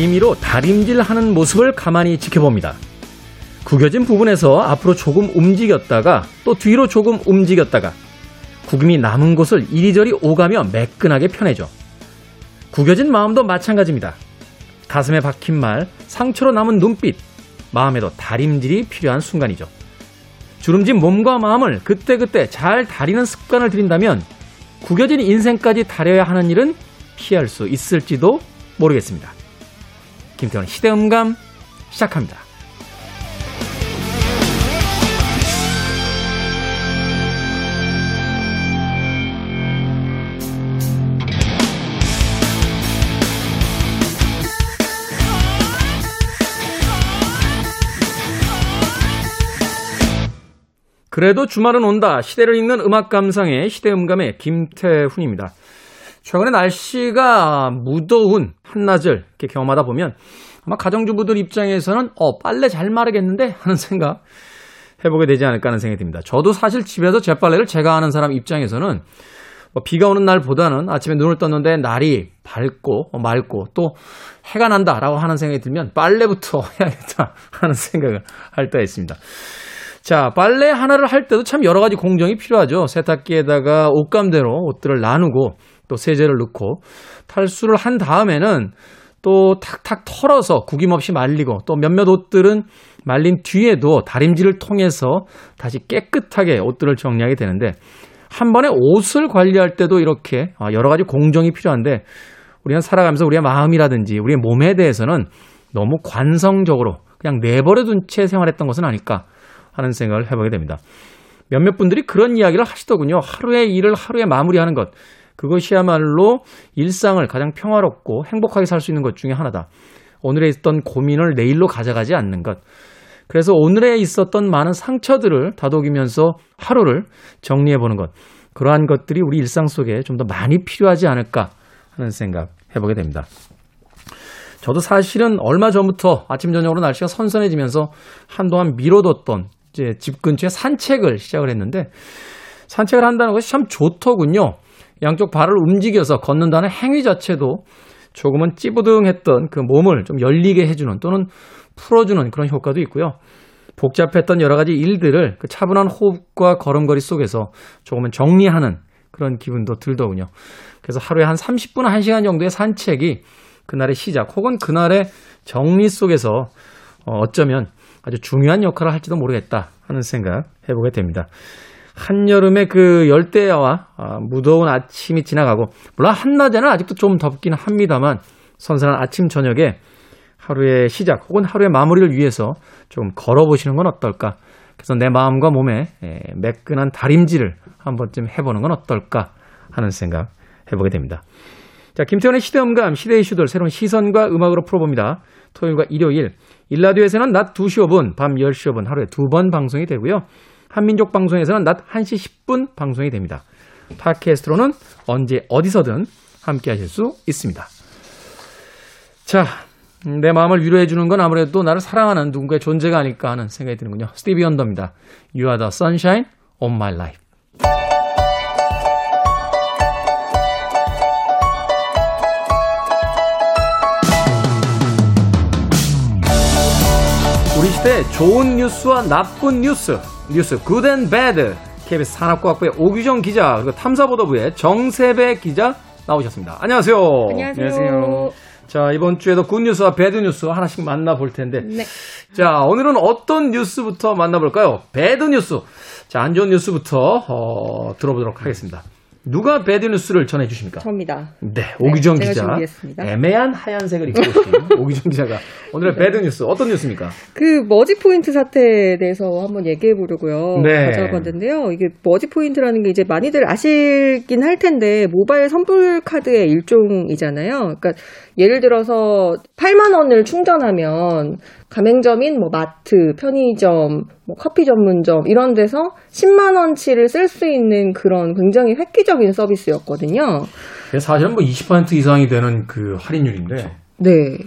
다리미로 다림질하는 모습을 가만히 지켜봅니다. 구겨진 부분에서 앞으로 조금 움직였다가 또 뒤로 조금 움직였다가 구김이 남은 곳을 이리저리 오가며 매끈하게 편해져. 구겨진 마음도 마찬가지입니다. 가슴에 박힌 말, 상처로 남은 눈빛, 마음에도 다림질이 필요한 순간이죠. 주름진 몸과 마음을 그때그때 잘 다리는 습관을 들인다면 구겨진 인생까지 다려야 하는 일은 피할 수 있을지도 모르겠습니다. 김태원 시대음감 시작합니다. 그래도 주말은 온다. 시대를 읽는 음악 감상의 시대음감의 김태훈입니다. 최근에 날씨가 무더운 한낮을 이렇게 경험하다 보면 아마 가정주부들 입장에서는 어 빨래 잘 마르겠는데 하는 생각 해보게 되지 않을까 하는 생각이 듭니다. 저도 사실 집에서 제 빨래를 제가 하는 사람 입장에서는 뭐 비가 오는 날보다는 아침에 눈을 떴는데 날이 밝고 어, 맑고 또 해가 난다라고 하는 생각이 들면 빨래부터 해야겠다 하는 생각을 할 때가 있습니다. 자, 빨래 하나를 할 때도 참 여러 가지 공정이 필요하죠. 세탁기에다가 옷감대로 옷들을 나누고 또 세제를 넣고 탈수를 한 다음에는 또 탁탁 털어서 구김없이 말리고 또 몇몇 옷들은 말린 뒤에도 다림질을 통해서 다시 깨끗하게 옷들을 정리하게 되는데 한 번에 옷을 관리할 때도 이렇게 여러 가지 공정이 필요한데 우리는 살아가면서 우리의 마음이라든지 우리의 몸에 대해서는 너무 관성적으로 그냥 내버려 둔 채 생활했던 것은 아닐까 하는 생각을 해보게 됩니다. 몇몇 분들이 그런 이야기를 하시더군요. 하루의 일을 하루에 마무리하는 것. 그것이야말로 일상을 가장 평화롭고 행복하게 살 수 있는 것 중에 하나다. 오늘에 있었던 고민을 내일로 가져가지 않는 것. 그래서 오늘에 있었던 많은 상처들을 다독이면서 하루를 정리해 보는 것. 그러한 것들이 우리 일상 속에 좀 더 많이 필요하지 않을까 하는 생각 해보게 됩니다. 저도 사실은 얼마 전부터 아침 저녁으로 날씨가 선선해지면서 한동안 미뤄뒀던 이제 집 근처에 산책을 시작을 했는데 산책을 한다는 것이 참 좋더군요. 양쪽 발을 움직여서 걷는다는 행위 자체도 조금은 찌부둥했던 그 몸을 좀 열리게 해주는 또는 풀어주는 그런 효과도 있고요. 복잡했던 여러 가지 일들을 그 차분한 호흡과 걸음걸이 속에서 조금은 정리하는 그런 기분도 들더군요. 그래서 하루에 한 30분, 1시간 정도의 산책이 그날의 시작 혹은 그날의 정리 속에서 어, 어쩌면 아주 중요한 역할을 할지도 모르겠다 하는 생각 해보게 됩니다. 한여름의 그 열대야와 아, 무더운 아침이 지나가고 물론 한낮에는 아직도 좀 덥긴 합니다만 선선한 아침 저녁에 하루의 시작 혹은 하루의 마무리를 위해서 좀 걸어보시는 건 어떨까? 그래서 내 마음과 몸에 매끈한 다림질을 한 번쯤 해보는 건 어떨까 하는 생각 해보게 됩니다. 자, 김태원의 시대음감, 시대 이슈들 새로운 시선과 음악으로 풀어봅니다. 토요일과 일요일, 1라디오에서는 낮 2시 5분, 밤 10시 5분 하루에 두 번 방송이 되고요. 한민족 방송에서는 낮 1시 10분 방송이 됩니다. 팟캐스트로는 언제 어디서든 함께 하실 수 있습니다. 자, 내 마음을 위로해 주는 건 아무래도 나를 사랑하는 누군가의 존재가 아닐까 하는 생각이 드는군요. 스티비 원더입니다. You are the sunshine of my life. 우리 시대 좋은 뉴스와 나쁜 뉴스, 뉴스 good and bad. KBS 산업과학부의 오규정 기자 그리고 탐사보도부의 정세배 기자 나오셨습니다. 안녕하세요. 안녕하세요. 안녕하세요. 자 이번 주에도 good news와 bad news 하나씩 만나볼 텐데. 네. 자 오늘은 어떤 뉴스부터 만나볼까요? bad news. 자 안 좋은 뉴스부터 어, 들어보도록 하겠습니다. 누가 bad news를 전해 주십니까? 저입니다. 네, 오기정 네, 기자. 준비했습니다. 애매한 하얀색을 입고 오신 오기정 기자가 오늘의 bad news 어떤 뉴스입니까? 그 머지 포인트 사태에 대해서 한번 얘기해 보려고요. 네. 가져봤는데요. 이게 머지 포인트라는 게 이제 많이들 아실긴 할 텐데 모바일 선불 카드의 일종이잖아요. 그러니까 예를 들어서 8만 원을 충전하면 가맹점인 뭐 마트, 편의점, 뭐 커피 전문점 이런 데서 10만 원치를 쓸 수 있는 그런 굉장히 획기적인 서비스였거든요. 사실은 뭐 20% 이상이 되는 그 할인율인데 네.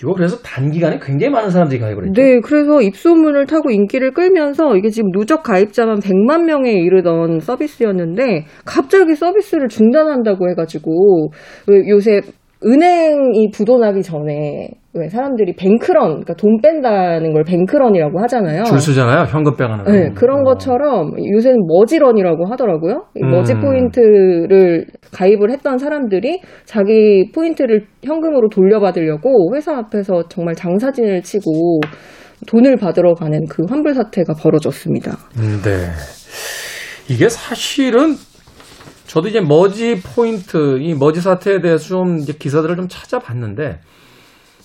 이거 그래서 단기간에 굉장히 많은 사람들이 가입을 했죠. 네, 그래서 입소문을 타고 인기를 끌면서 이게 지금 누적 가입자만 100만 명에 이르던 서비스였는데 갑자기 서비스를 중단한다고 해가지고 왜 요새 은행이 부도나기 전에 왜 사람들이 뱅크런, 그러니까 돈 뺀다는 걸 뱅크런이라고 하잖아요. 줄 서잖아요. 현금 빼가는 거. 네, 그런 어. 것처럼 요새는 머지런이라고 하더라고요. 이 음. 머지 포인트를 가입을 했던 사람들이 자기 포인트를 현금으로 돌려받으려고 회사 앞에서 정말 장사진을 치고 돈을 받으러 가는 그 환불 사태가 벌어졌습니다. 음, 네. 이게 사실은 저도 이제 머지 포인트, 이 머지 사태에 대해서 좀 이제 기사들을 좀 찾아봤는데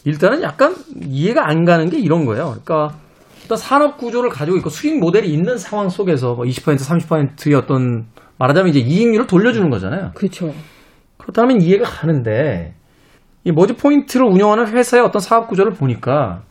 일단은 약간 이해가 안 가는 게 이런 거예요. 그러니까 어떤 산업 구조를 가지고 있고 수익 모델이 있는 상황 속에서 뭐 20% 30%의 어떤 말하자면 이제 이익률을 돌려주는 거잖아요. 그렇죠. 그렇다면 이해가 가는데 이 머지 포인트를 운영하는 회사의 어떤 사업 구조를 보니까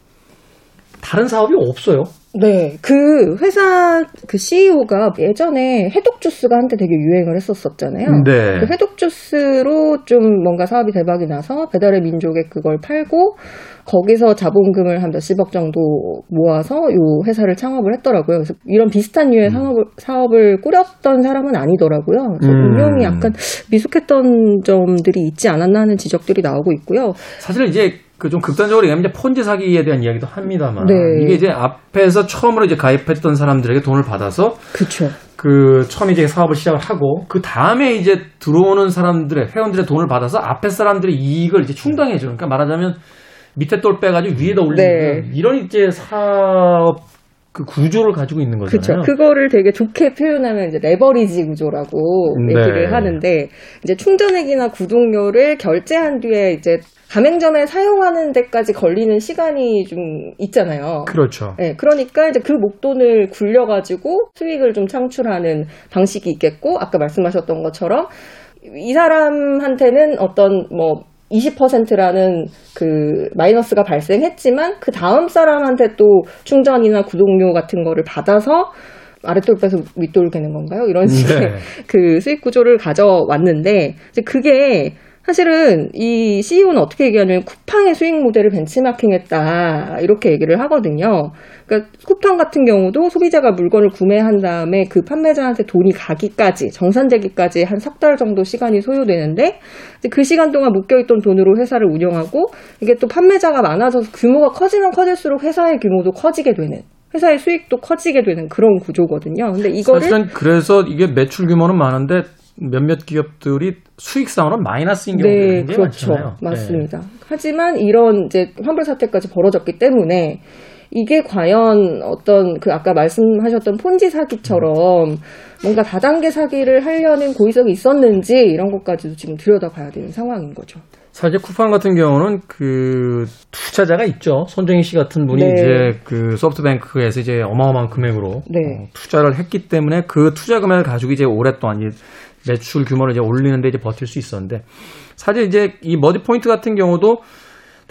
다른 사업이 없어요. 네, 그 회사 그 CEO가 예전에 해독 주스가 한때 되게 유행을 했었었잖아요. 네. 그 해독 주스로 좀 뭔가 사업이 대박이 나서 배달의 민족에 그걸 팔고 거기서 자본금을 한 몇십억 정도 모아서 요 회사를 창업을 했더라고요. 그래서 이런 비슷한 류의 사업을, 사업을 꾸렸던 사람은 아니더라고요. 그래서 음. 운영이 약간 미숙했던 점들이 있지 않았나 하는 지적들이 나오고 있고요. 사실 이제 그 좀 극단적으로 얘기하면 이제 폰지 사기에 대한 이야기도 합니다만 네. 이게 이제 앞에서 처음으로 이제 가입했던 사람들에게 돈을 받아서 그쵸. 그 처음에 이제 사업을 시작을 하고 그 다음에 이제 들어오는 사람들의 회원들의 돈을 받아서 앞에 사람들의 이익을 이제 충당해 주는 그러니까 말하자면 밑에 돌 빼가지고 위에다 올리는 네. 이런 이제 사업 그 구조를 가지고 있는 그렇죠. 거잖아요. 그거를 되게 좋게 표현하면 이제 레버리지 구조라고 네. 얘기를 하는데 이제 충전액이나 구독료를 결제한 뒤에 이제 가맹점에 사용하는 데까지 걸리는 시간이 좀 있잖아요. 그렇죠. 네, 그러니까 이제 그 목돈을 굴려가지고 수익을 좀 창출하는 방식이 있겠고, 아까 말씀하셨던 것처럼 이 사람한테는 어떤 뭐 20%라는 그 마이너스가 발생했지만 그 다음 사람한테 또 충전이나 구독료 같은 거를 받아서 아랫돌 빼서 윗돌 개는 건가요? 이런 식의 네. 그 수익 구조를 가져왔는데 이제 그게 사실은 이 CEO는 어떻게 얘기하냐면 쿠팡의 수익 모델을 벤치마킹했다 이렇게 얘기를 하거든요. 그러니까 쿠팡 같은 경우도 소비자가 물건을 구매한 다음에 그 판매자한테 돈이 가기까지 정산되기까지 한 석 달 정도 시간이 소요되는데 그 시간 동안 묶여있던 돈으로 회사를 운영하고 이게 또 판매자가 많아져서 규모가 커지면 커질수록 회사의 규모도 커지게 되는 회사의 수익도 커지게 되는 그런 구조거든요. 근데 이거를 사실은 그래서 이게 매출 규모는 많은데 몇몇 기업들이 수익상으로는 마이너스인 경우가 네, 굉장히 그렇죠. 많잖아요. 네. 맞습니다. 하지만 이런 이제 환불 사태까지 벌어졌기 때문에 이게 과연 어떤 그 아까 말씀하셨던 폰지 사기처럼 뭔가 다단계 사기를 하려는 고의성이 있었는지 이런 것까지도 지금 들여다봐야 되는 상황인 거죠. 사실 쿠팡 같은 경우는 그 투자자가 있죠. 손정희 씨 같은 분이 네. 이제 그 소프트뱅크에서 이제 어마어마한 금액으로 네. 어, 투자를 했기 때문에 그 투자 금액을 가지고 이제 오랫동안 이제 매출 규모를 이제 올리는데 이제 버틸 수 있었는데 사실 이제 이 머디 포인트 같은 경우도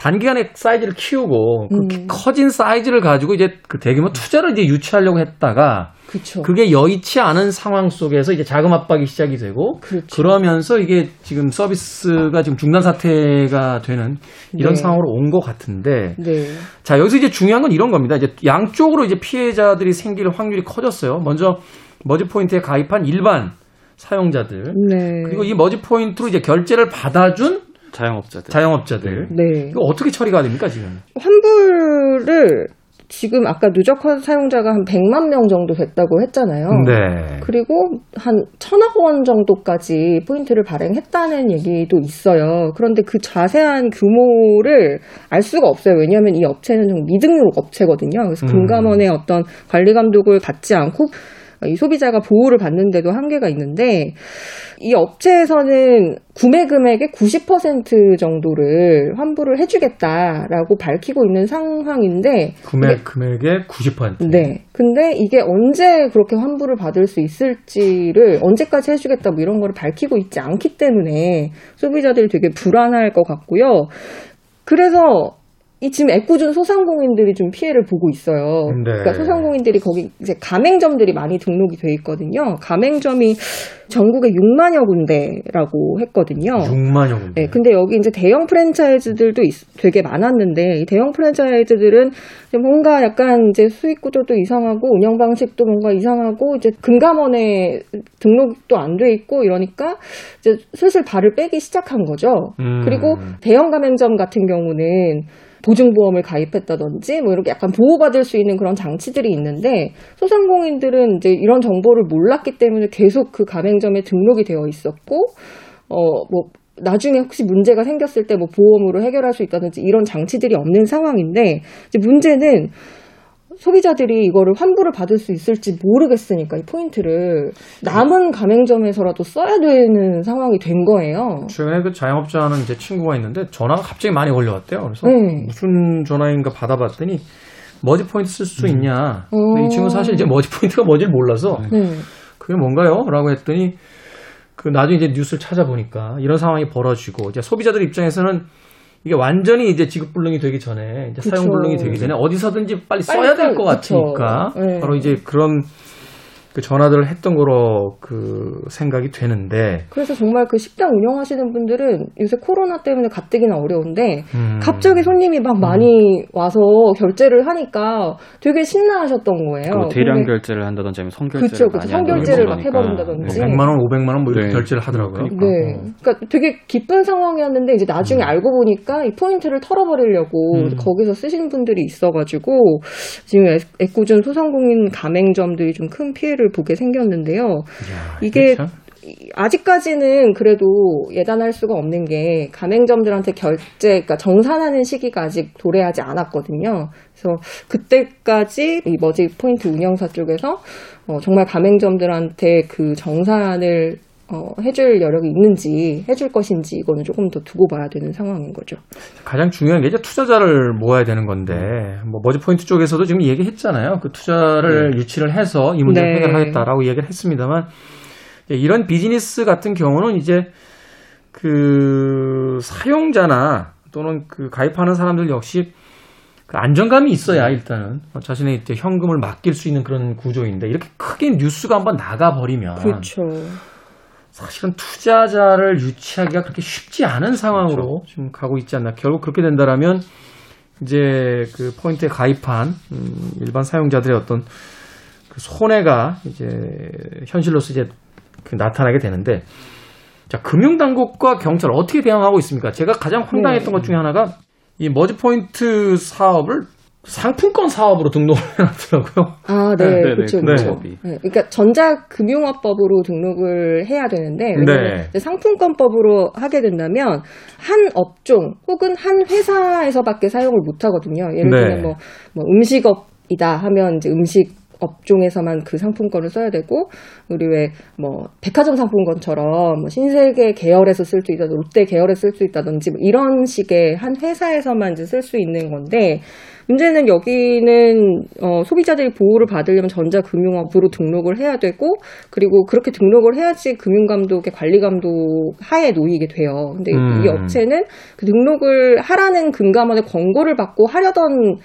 단기간에 사이즈를 키우고 그 음. 커진 사이즈를 가지고 이제 그 대규모 투자를 이제 유치하려고 했다가 그렇죠. 그게 여의치 않은 상황 속에서 이제 자금 압박이 시작이 되고 그렇죠. 러면서 이게 지금 서비스가 지금 중단 사태가 되는 이런 네. 상황으로 온 것 같은데 네. 자 여기서 이제 중요한 건 이런 겁니다. 이제 양쪽으로 이제 피해자들이 생길 확률이 커졌어요. 먼저 머지 포인트에 가입한 일반 사용자들 네. 그리고 이 머지 포인트로 이제 결제를 받아준 자영업자들. 자영업자들 네. 이거 어떻게 처리가 됩니까 지금? 환불을 지금 아까 누적 사용자가 한 100만 명 정도 됐다고 했잖아요. 네. 그리고 한 천억 원 정도까지 포인트를 발행했다는 얘기도 있어요. 그런데 그 자세한 규모를 알 수가 없어요. 왜냐하면 이 업체는 좀 미등록 업체거든요. 그래서 음. 금감원의 어떤 관리 감독을 받지 않고 이 소비자가 보호를 받는데도 한계가 있는데 이 업체에서는 구매 금액의 90% 정도를 환불을 해주겠다라고 밝히고 있는 상황인데 금액 금액의 90%. 네. 근데 이게 언제 그렇게 환불을 받을 수 있을지를 언제까지 해주겠다 뭐 이런 거를 밝히고 있지 않기 때문에 소비자들이 되게 불안할 것 같고요. 그래서 이 지금 애꿎은 소상공인들이 좀 피해를 보고 있어요. 네. 그러니까 소상공인들이 거기 이제 가맹점들이 많이 등록이 돼 있거든요. 가맹점이 전국에 6만여 군데라고 했거든요. 6만여 군데. 네, 근데 여기 이제 대형 프랜차이즈들도 있- 되게 많았는데 이 대형 프랜차이즈들은 뭔가 약간 이제 수익 구조도 이상하고 운영 방식도 뭔가 이상하고 이제 금감원에 등록도 안 돼 있고 이러니까 이제 슬슬 발을 빼기 시작한 거죠. 음. 그리고 대형 가맹점 같은 경우는 보증보험을 가입했다든지 뭐 이렇게 약간 보호받을 수 있는 그런 장치들이 있는데 소상공인들은 이제 이런 정보를 몰랐기 때문에 계속 그 가맹점에 등록이 되어 있었고 어뭐 나중에 혹시 문제가 생겼을 때 뭐 보험으로 해결할 수 있다든지 이런 장치들이 없는 상황인데 이제 문제는 소비자들이 이거를 환불을 받을 수 있을지 모르겠으니까 이 포인트를 남은 가맹점에서라도 써야 되는 상황이 된 거예요. 최근에 그 자영업자는 제 친구가 있는데 전화가 갑자기 많이 걸려왔대요. 그래서 네. 무슨 전화인가 받아봤더니 머지 포인트 쓸 수 있냐. 근데 어. 이 친구 는 사실 이제 머지 포인트가 뭔지를 몰라서 네. 그게 뭔가요? 라고 했더니 그 나중에 이제 뉴스를 찾아보니까 이런 상황이 벌어지고 이제 소비자들 입장에서는 이게 완전히 이제 지급 불능이 되기 전에 이제 그쵸. 사용 불능이 되기 전에 어디서든지 빨리 써야 될것 그쵸. 같으니까 네. 바로 이제 그런 그 전화들을 했던 거로 그 생각이 되는데 그래서 정말 그 식당 운영하시는 분들은 요새 코로나 때문에 가뜩이나 어려운데 음. 갑자기 손님이 막 많이 와서 결제를 하니까 되게 신나하셨던 거예요. 대량 근데 결제를 한다든지 아니면 성결제를 그쵸, 그쵸. 많이 성결제를 막 그러니까. 해버린다든지. 뭐 100만 원, 500만 원뭐 이렇게 네. 결제를 하더라고요. 그러니까. 네. 그러니까 되게 기쁜 상황이었는데 이제 나중에 알고 보니까 이 포인트를 털어버리려고 음. 거기서 쓰신 분들이 있어가지고 지금 애- 애꿎은 소상공인 가맹점들이 좀 큰 피해를 보게 생겼는데요. 이야, 이게 아직까지는 그래도 예단할 수가 없는 게 가맹점들한테 결제, 그러니까 정산하는 시기가 아직 도래하지 않았거든요. 그래서 그때까지 이 머지 포인트 운영사 쪽에서 어, 정말 가맹점들한테 그 정산을 어, 해줄 여력이 있는지 해줄 것인지 이거는 조금 더 두고 봐야 되는 상황인 거죠. 가장 중요한 게 이제 투자자를 모아야 되는 건데 뭐 머지 포인트 쪽에서도 지금 얘기했잖아요. 그 투자를 유치를 해서 이 문제를 네. 해결하겠다라고 얘기를 했습니다만 이런 비즈니스 같은 경우는 이제 그 사용자나 또는 그 가입하는 사람들 역시 그 안정감이 있어야 일단은 자신의 이제 현금을 맡길 수 있는 그런 구조인데 이렇게 크게 뉴스가 한번 나가 버리면 그렇죠. 사실은 투자자를 유치하기가 그렇게 쉽지 않은 상황으로 지금 가고 있지 않나. 결국 그렇게 된다라면 이제 그 포인트에 가입한 음, 일반 사용자들의 어떤 그 손해가 이제 현실로서 이제 그 나타나게 되는데 자 금융당국과 경찰 어떻게 대응하고 있습니까? 제가 가장 황당했던 네. 것 중에 하나가 이 머지 포인트 사업을 상품권 사업으로 등록을 해놨더라고요. 아, 네, 네, 네, 그렇죠, 네. 그러니까 전자금융업법으로 등록을 해야 되는데 네. 상품권법으로 하게 된다면 한 업종 혹은 한 회사에서밖에 사용을 못 하거든요. 예를 네. 들면 뭐, 뭐 음식업이다 하면 이제 음식 업종에서만 그 상품권을 써야 되고 우리 왜 뭐 백화점 상품권처럼 뭐 신세계 계열에서 쓸 수 있다, 롯데 계열에 쓸 수 있다든지 뭐 이런 식의 한 회사에서만 이제 쓸 수 있는 건데 문제는 여기는 어, 소비자들이 보호를 받으려면 전자금융업으로 등록을 해야 되고 그리고 그렇게 등록을 해야지 금융감독의 관리감독 하에 놓이게 돼요. 근데 음. 이 업체는 그 등록을 하라는 금감원의 권고를 받고 하려던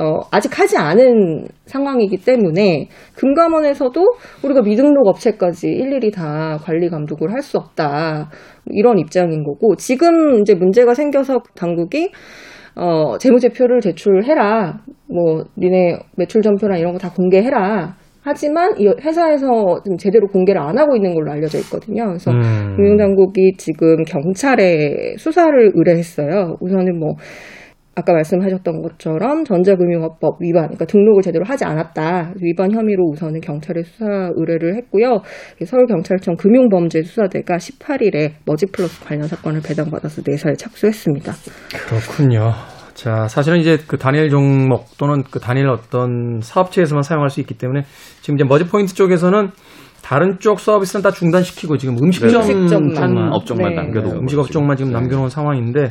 어, 아직 하지 않은 상황이기 때문에 금감원에서도 우리가 미등록 업체까지 일일이 다 관리 감독을 할 수 없다 이런 입장인 거고 지금 이제 문제가 생겨서 당국이 어, 재무제표를 제출해라. 뭐, 니네 매출 전표나 이런 거 다 공개해라. 하지만 이 회사에서 지금 제대로 공개를 안 하고 있는 걸로 알려져 있거든요. 그래서 음. 금융당국이 지금 경찰에 수사를 의뢰했어요. 우선은 뭐, 아까 말씀하셨던 것처럼 전자금융업법 위반, 그러니까 등록을 제대로 하지 않았다. 위반 혐의로 우선은 경찰에 수사 의뢰를 했고요. 서울경찰청 금융범죄수사대가 18일에 머지플러스 관련 사건을 배당받아서 내사에 착수했습니다. 그렇군요. 자, 사실은 이제 그 단일 종목 또는 그 단일 어떤 사업체에서만 사용할 수 있기 때문에 지금 이제 머지 포인트 쪽에서는 다른 쪽 서비스는 다 중단시키고 지금 음식점. 한 업종만 네. 남겨두고 음식 업종만 지금 남겨놓은 상황인데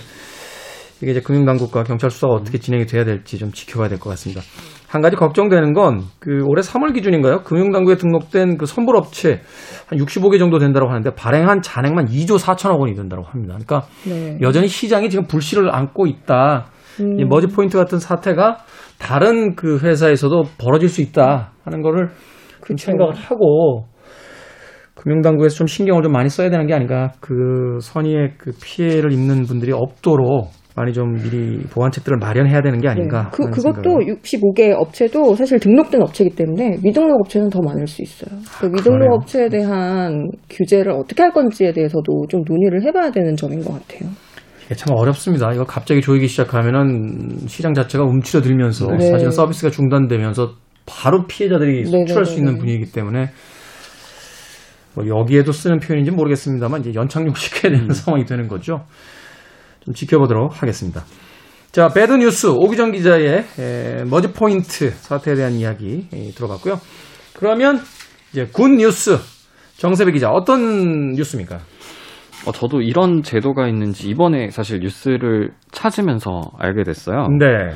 이게 이제 금융당국과 경찰 수사가 어떻게 진행이 돼야 될지 좀 지켜봐야 될 것 같습니다. 한 가지 걱정되는 건 그 올해 3월 기준인가요? 금융당국에 등록된 그 선불업체 한 65개 정도 된다고 하는데 발행한 잔액만 2조 4천억 원이 된다고 합니다. 그러니까 네. 여전히 시장이 지금 불씨를 안고 있다. 음. 이 머지 포인트 같은 사태가 다른 그 회사에서도 벌어질 수 있다 하는 거를 좀 그쵸. 생각을 하고 금융당국에서 좀 신경을 좀 많이 써야 되는 게 아닌가 그 선의의 그 피해를 입는 분들이 없도록 많이 좀 미리 보완책들을 마련해야 되는 게 아닌가. 네. 그, 그것도 생각을. 65개 업체도 사실 등록된 업체이기 때문에 미등록 업체는 더 많을 수 있어요. 그 미등록 그러네요. 업체에 대한 규제를 어떻게 할 건지에 대해서도 좀 논의를 해봐야 되는 점인 것 같아요. 이게 참 어렵습니다. 이거 갑자기 조이기 시작하면은 시장 자체가 움츠러들면서 네. 사실은 서비스가 중단되면서 바로 피해자들이 네, 속출할 네, 수 네, 있는 네. 분위기이기 때문에 뭐 여기에도 쓰는 표현인지 모르겠습니다만 이제 연착륙시켜야 되는 상황이 되는 거죠. 좀 지켜보도록 하겠습니다. 자, 배드 뉴스 오기정 기자의 에, 머지 포인트 사태에 대한 이야기 에, 들어봤고요. 그러면 이제 군 뉴스 정세배 기자 어떤 뉴스입니까? 어, 저도 이런 제도가 있는지 이번에 사실 뉴스를 찾으면서 알게 됐어요. 네.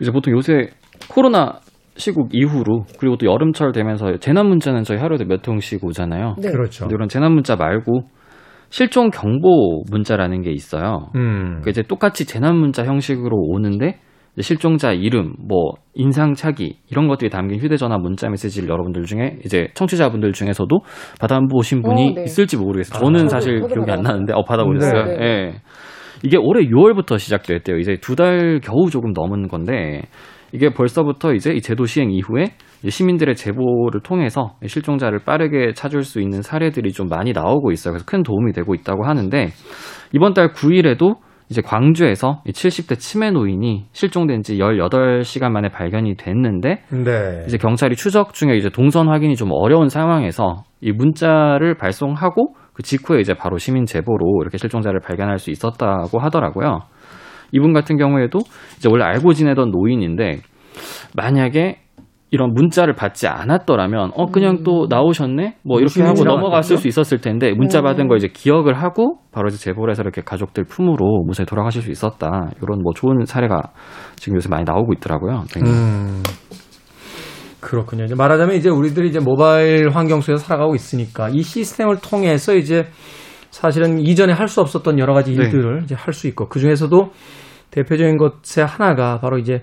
이제 보통 요새 코로나 시국 이후로 그리고 또 여름철 되면서 재난 문자는 저희 하루에도 몇 통씩 오잖아요. 네. 그렇죠. 근데 이런 재난 문자 말고 실종 경보 문자라는 게 있어요. 음. 그 이제 똑같이 재난 문자 형식으로 오는데 이제 실종자 이름, 뭐 인상착의 이런 것들이 담긴 휴대전화 문자 메시지를 여러분들 중에 이제 청취자분들 중에서도 받아보신 분이 어, 네. 있을지 모르겠어요. 아, 저는 저도- 사실 저도 기억이 안. 나는데 어 받아보셨어요? 네, 네. 예. 이게 올해 6월부터 시작됐대요. 이제 두 달 겨우 조금 넘은 건데 이게 벌써부터 이제 이 제도 시행 이후에 시민들의 제보를 통해서 실종자를 빠르게 찾을 수 있는 사례들이 좀 많이 나오고 있어요. 그래서 큰 도움이 되고 있다고 하는데 이번 달 9일에도 이제 광주에서 70대 치매 노인이 실종된 지 18시간 만에 발견이 됐는데 네. 이제 경찰이 추적 중에 이제 동선 확인이 좀 어려운 상황에서 이 문자를 발송하고 그 직후에 이제 바로 시민 제보로 이렇게 실종자를 발견할 수 있었다고 하더라고요. 이분 같은 경우에도 이제 원래 알고 지내던 노인인데 만약에 이런 문자를 받지 않았더라면 어 그냥 또 나오셨네 뭐 이렇게 하고 넘어갔을? 수 있었을 텐데 문자 음. 받은 걸 이제 기억을 하고 바로 이제 제보를 해서 이렇게 가족들 품으로 무사히 돌아가실 수 있었다 이런 뭐 좋은 사례가 지금 요새 많이 나오고 있더라고요. 네. 음. 그렇군요. 이제 말하자면 이제 우리들이 이제 모바일 환경 속에서 살아가고 있으니까 이 시스템을 통해서 이제 사실은 이전에 할 수 없었던 여러 가지 네. 일들을 이제 할 수 있고 그 중에서도 대표적인 것의 하나가 바로 이제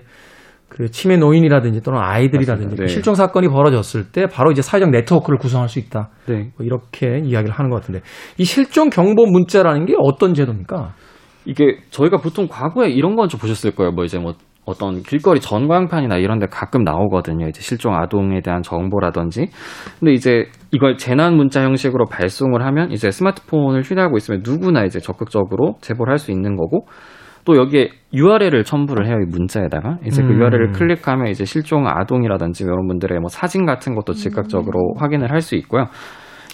그 치매 노인이라든지 또는 아이들이라든지. 네. 실종 사건이 벌어졌을 때 바로 이제 사회적 네트워크를 구성할 수 있다. 네. 뭐 이렇게 이야기를 하는 것 같은데 이 실종 경보 문자라는 게 어떤 제도입니까? 이게 저희가 보통 과거에 이런 건 좀 보셨을 거예요. 뭐 이제 뭐 어떤 길거리 전광판이나 이런 데 가끔 나오거든요. 이제 실종 아동에 대한 정보라든지. 근데 이제 이걸 재난 문자 형식으로 발송을 하면 이제 스마트폰을 휴대하고 있으면 누구나 이제 적극적으로 제보를 할 수 있는 거고 또 여기에 URL을 첨부를 해요. 이 문자에다가. 이제 그 음. URL을 클릭하면 이제 실종 아동이라든지 이런 분들의 뭐 사진 같은 것도 즉각적으로 확인을 할 수 있고요.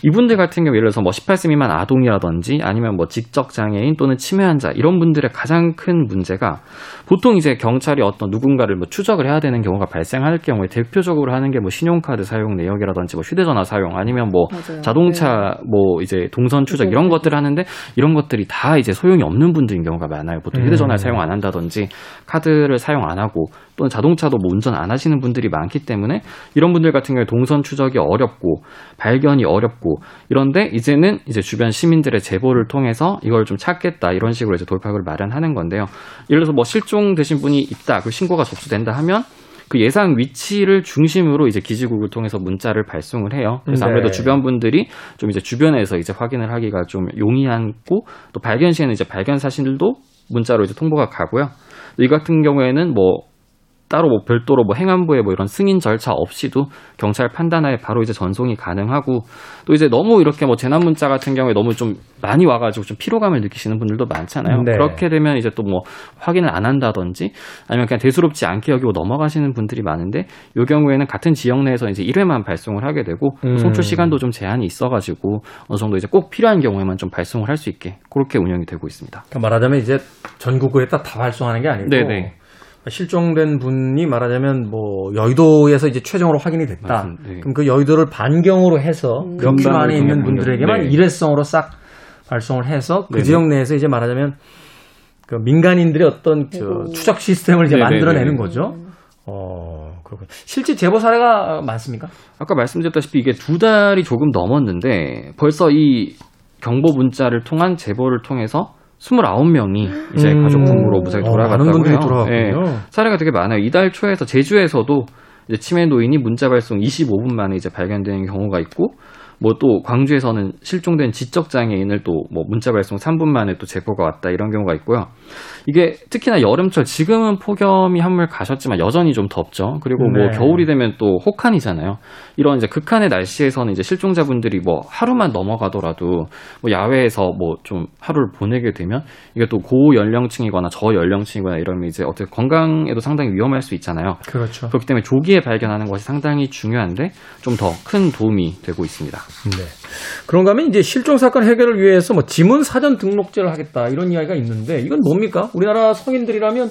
이분들 같은 경우 예를 들어서 뭐 18세 미만 아동이라든지 아니면 뭐 지적 장애인 또는 치매 환자 이런 분들의 가장 큰 문제가 보통 이제 경찰이 어떤 누군가를 뭐 추적을 해야 되는 경우가 발생할 경우에 대표적으로 하는 게 뭐 신용카드 사용 내역이라든지 뭐 휴대전화 사용 아니면 뭐 맞아요. 자동차 뭐 이제 동선 추적 이런 것들을 하는데 이런 것들이 다 이제 소용이 없는 분들인 경우가 많아요. 보통 음. 휴대전화를 사용 안 한다든지 카드를 사용 안 하고 또는 자동차도 뭐 운전 안 하시는 분들이 많기 때문에 이런 분들 같은 경우에 동선 추적이 어렵고 발견이 어렵고 이런데 이제는 이제 주변 시민들의 제보를 통해서 이걸 좀 찾겠다 이런 식으로 이제 돌파구를 마련하는 건데요. 예를 들어서 뭐 실종되신 분이 있다, 그 신고가 접수된다 하면 그 예상 위치를 중심으로 이제 기지국을 통해서 문자를 발송을 해요. 그래서 네. 아무래도 주변 분들이 좀 이제 주변에서 이제 확인을 하기가 좀 용이하고 또 발견 시에는 이제 발견 사실도 문자로 이제 통보가 가고요. 이 같은 경우에는 뭐 따로 뭐 별도로 뭐 행안부에 뭐 이런 승인 절차 없이도 경찰 판단하에 바로 이제 전송이 가능하고 또 이제 너무 이렇게 뭐 재난 문자 같은 경우에 너무 좀 많이 와가지고 좀 피로감을 느끼시는 분들도 많잖아요. 네. 그렇게 되면 이제 또 뭐 확인을 안 한다든지 아니면 그냥 대수롭지 않게 여기고 넘어가시는 분들이 많은데 이 경우에는 같은 지역 내에서 이제 1회만 발송을 하게 되고 음. 송출 시간도 좀 제한이 있어가지고 어느 정도 이제 꼭 필요한 경우에만 좀 발송을 할 수 있게 그렇게 운영이 되고 있습니다. 그러니까 말하자면 이제 전국구에다 다 발송하는 게 아니고 네네. 실종된 분이 말하자면 뭐 여의도에서 이제 최종으로 확인이 됐다. 네. 그럼 그 여의도를 반경으로 해서 음. 그큐 안에 있는 분들에게만 네. 일회성으로 싹 발송을 해서 그 네네. 지역 내에서 이제 말하자면 그 민간인들의 어떤 저 아이고. 추적 시스템을 이제 네네네. 만들어내는 거죠. 어, 그렇군요. 실제 제보 사례가 많습니까? 아까 말씀드렸다시피 이게 두 달이 조금 넘었는데 벌써 이 경보 문자를 통한 제보를 통해서 29명이 이제 음. 가족 부모로 무사히 어, 돌아갔다고 많은 분들이 해요. 돌아갔군요. 예, 사례가 되게 많아요. 이달 초에서 제주에서도 이제 치매 노인이 문자 발송 25분 만에 이제 발견되는 경우가 있고 뭐 또 광주에서는 실종된 지적 장애인을 또 뭐 문자 발송 3분 만에 또 제보가 왔다 이런 경우가 있고요. 이게 특히나 여름철 지금은 폭염이 한물 가셨지만 여전히 좀 덥죠. 그리고 뭐 네. 겨울이 되면 또 혹한이잖아요. 이런 이제 극한의 날씨에서는 이제 실종자분들이 뭐 하루만 넘어가더라도 뭐 야외에서 뭐 좀 하루를 보내게 되면 이게 또 고연령층이거나 저연령층이거나 이러면 이제 어떻게 건강에도 상당히 위험할 수 있잖아요. 그렇죠. 그렇기 때문에 조기에 발견하는 것이 상당히 중요한데 좀 더 큰 도움이 되고 있습니다. 네. 그런가 하면 이제 실종 사건 해결을 위해서 뭐 지문 사전 등록제를 하겠다 이런 이야기가 있는데 이건 뭡니까? 우리나라 성인들이라면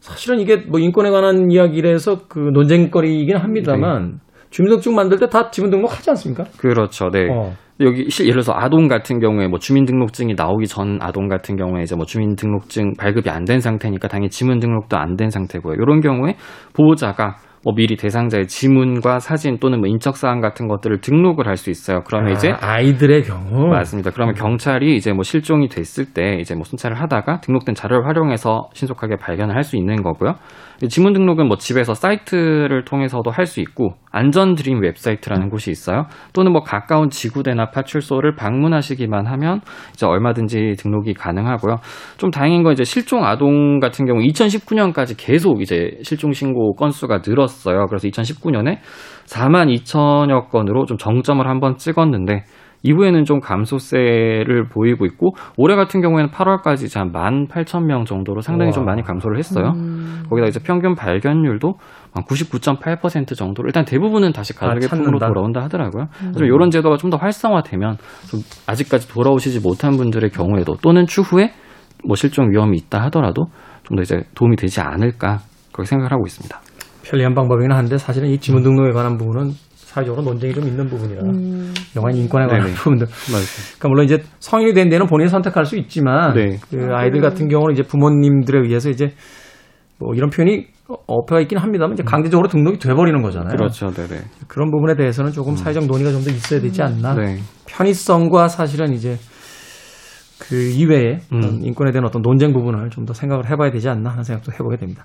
사실은 이게 뭐 인권에 관한 이야기라서 그 논쟁거리이긴 합니다만 주민등록증 만들 때 다 지문 등록하지 않습니까? 그렇죠. 네. 어. 여기 실 예를 들어서 아동 같은 경우에 뭐 주민등록증이 나오기 전 아동 같은 경우에 이제 뭐 주민등록증 발급이 안 된 상태니까 당연히 지문 등록도 안 된 상태고요. 이런 경우에 보호자가 뭐 미리 대상자의 지문과 사진 또는 뭐 인적 사항 같은 것들을 등록을 할 수 있어요. 그러면 이제 아, 아이들의 경우 맞습니다. 그러면 경찰이 이제 뭐 실종이 됐을 때 이제 뭐 순찰을 하다가 등록된 자료를 활용해서 신속하게 발견을 할 수 있는 거고요. 이 지문 등록은 뭐 집에서 사이트를 통해서도 할 수 있고 안전 드림 웹사이트라는 곳이 있어요. 또는 뭐 가까운 지구대나 파출소를 방문하시기만 하면 이제 얼마든지 등록이 가능하고요. 좀 다행인 건 이제 실종 아동 같은 경우 2019년까지 계속 이제 실종 신고 건수가 늘었어요. 그래서 2019년에 4만 2천여 건으로 좀 정점을 한번 찍었는데 이후에는 좀 감소세를 보이고 있고 올해 같은 경우에는 8월까지 이제 한 18,000명 정도로 상당히 좀 우와. 많이 감소를 했어요. 음. 거기다 이제 평균 발견율도 한99.8% 정도로 일단 대부분은 다시 가족의 아, 품으로 찾는다. 돌아온다 하더라고요. 좀 이런 제도가 좀 더 활성화되면 좀 아직까지 돌아오시지 못한 분들의 경우에도 또는 추후에 뭐 실종 위험이 있다 하더라도 좀 더 이제 도움이 되지 않을까 그렇게 생각을 하고 있습니다. 편리한 방법이긴 한데 사실은 이 지문 등록에 관한 부분은 사회적으로 논쟁이 좀 있는 부분이라 음. 영화인 인권에 관한 네네. 부분들. 그러니까 물론 이제 성인이 된 데는 본인이 선택할 수 있지만 네. 그 아이들 같은 경우는 이제 부모님들에 의해서 이제 뭐 이런 표현이 어폐가 있긴 합니다만 이제 강제적으로 등록이 돼버리는 거잖아요. 그렇죠, 네네. 그런 부분에 대해서는 조금 사회적 논의가 좀 더 있어야 되지 않나. 네. 편의성과 사실은 이제 그 이외에 음. 인권에 대한 어떤 논쟁 부분을 좀 더 생각을 해봐야 되지 않나 하는 생각도 해보게 됩니다.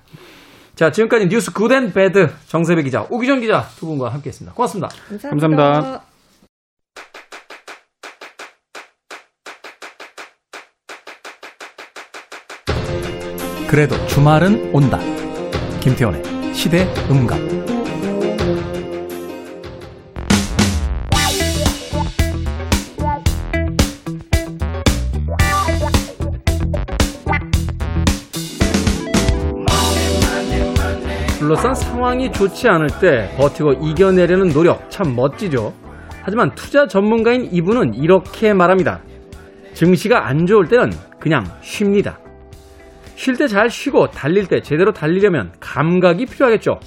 자, 지금까지 뉴스 Good and Bad 정세배 기자, 오기정 기자 두 분과 함께 했습니다. 고맙습니다. 감사합니다. 감사합니다. 그래도 주말은 온다. 김태원의 시대 음감. 둘러싼 상황이 좋지 않을 때 버티고 이겨내려는 노력 참 멋지죠. 하지만 투자 전문가인 이분은 이렇게 말합니다. 증시가 안 좋을 때는 그냥 쉽니다. 쉴 때 잘 쉬고 달릴 때 제대로 달리려면 감각이 필요하겠죠.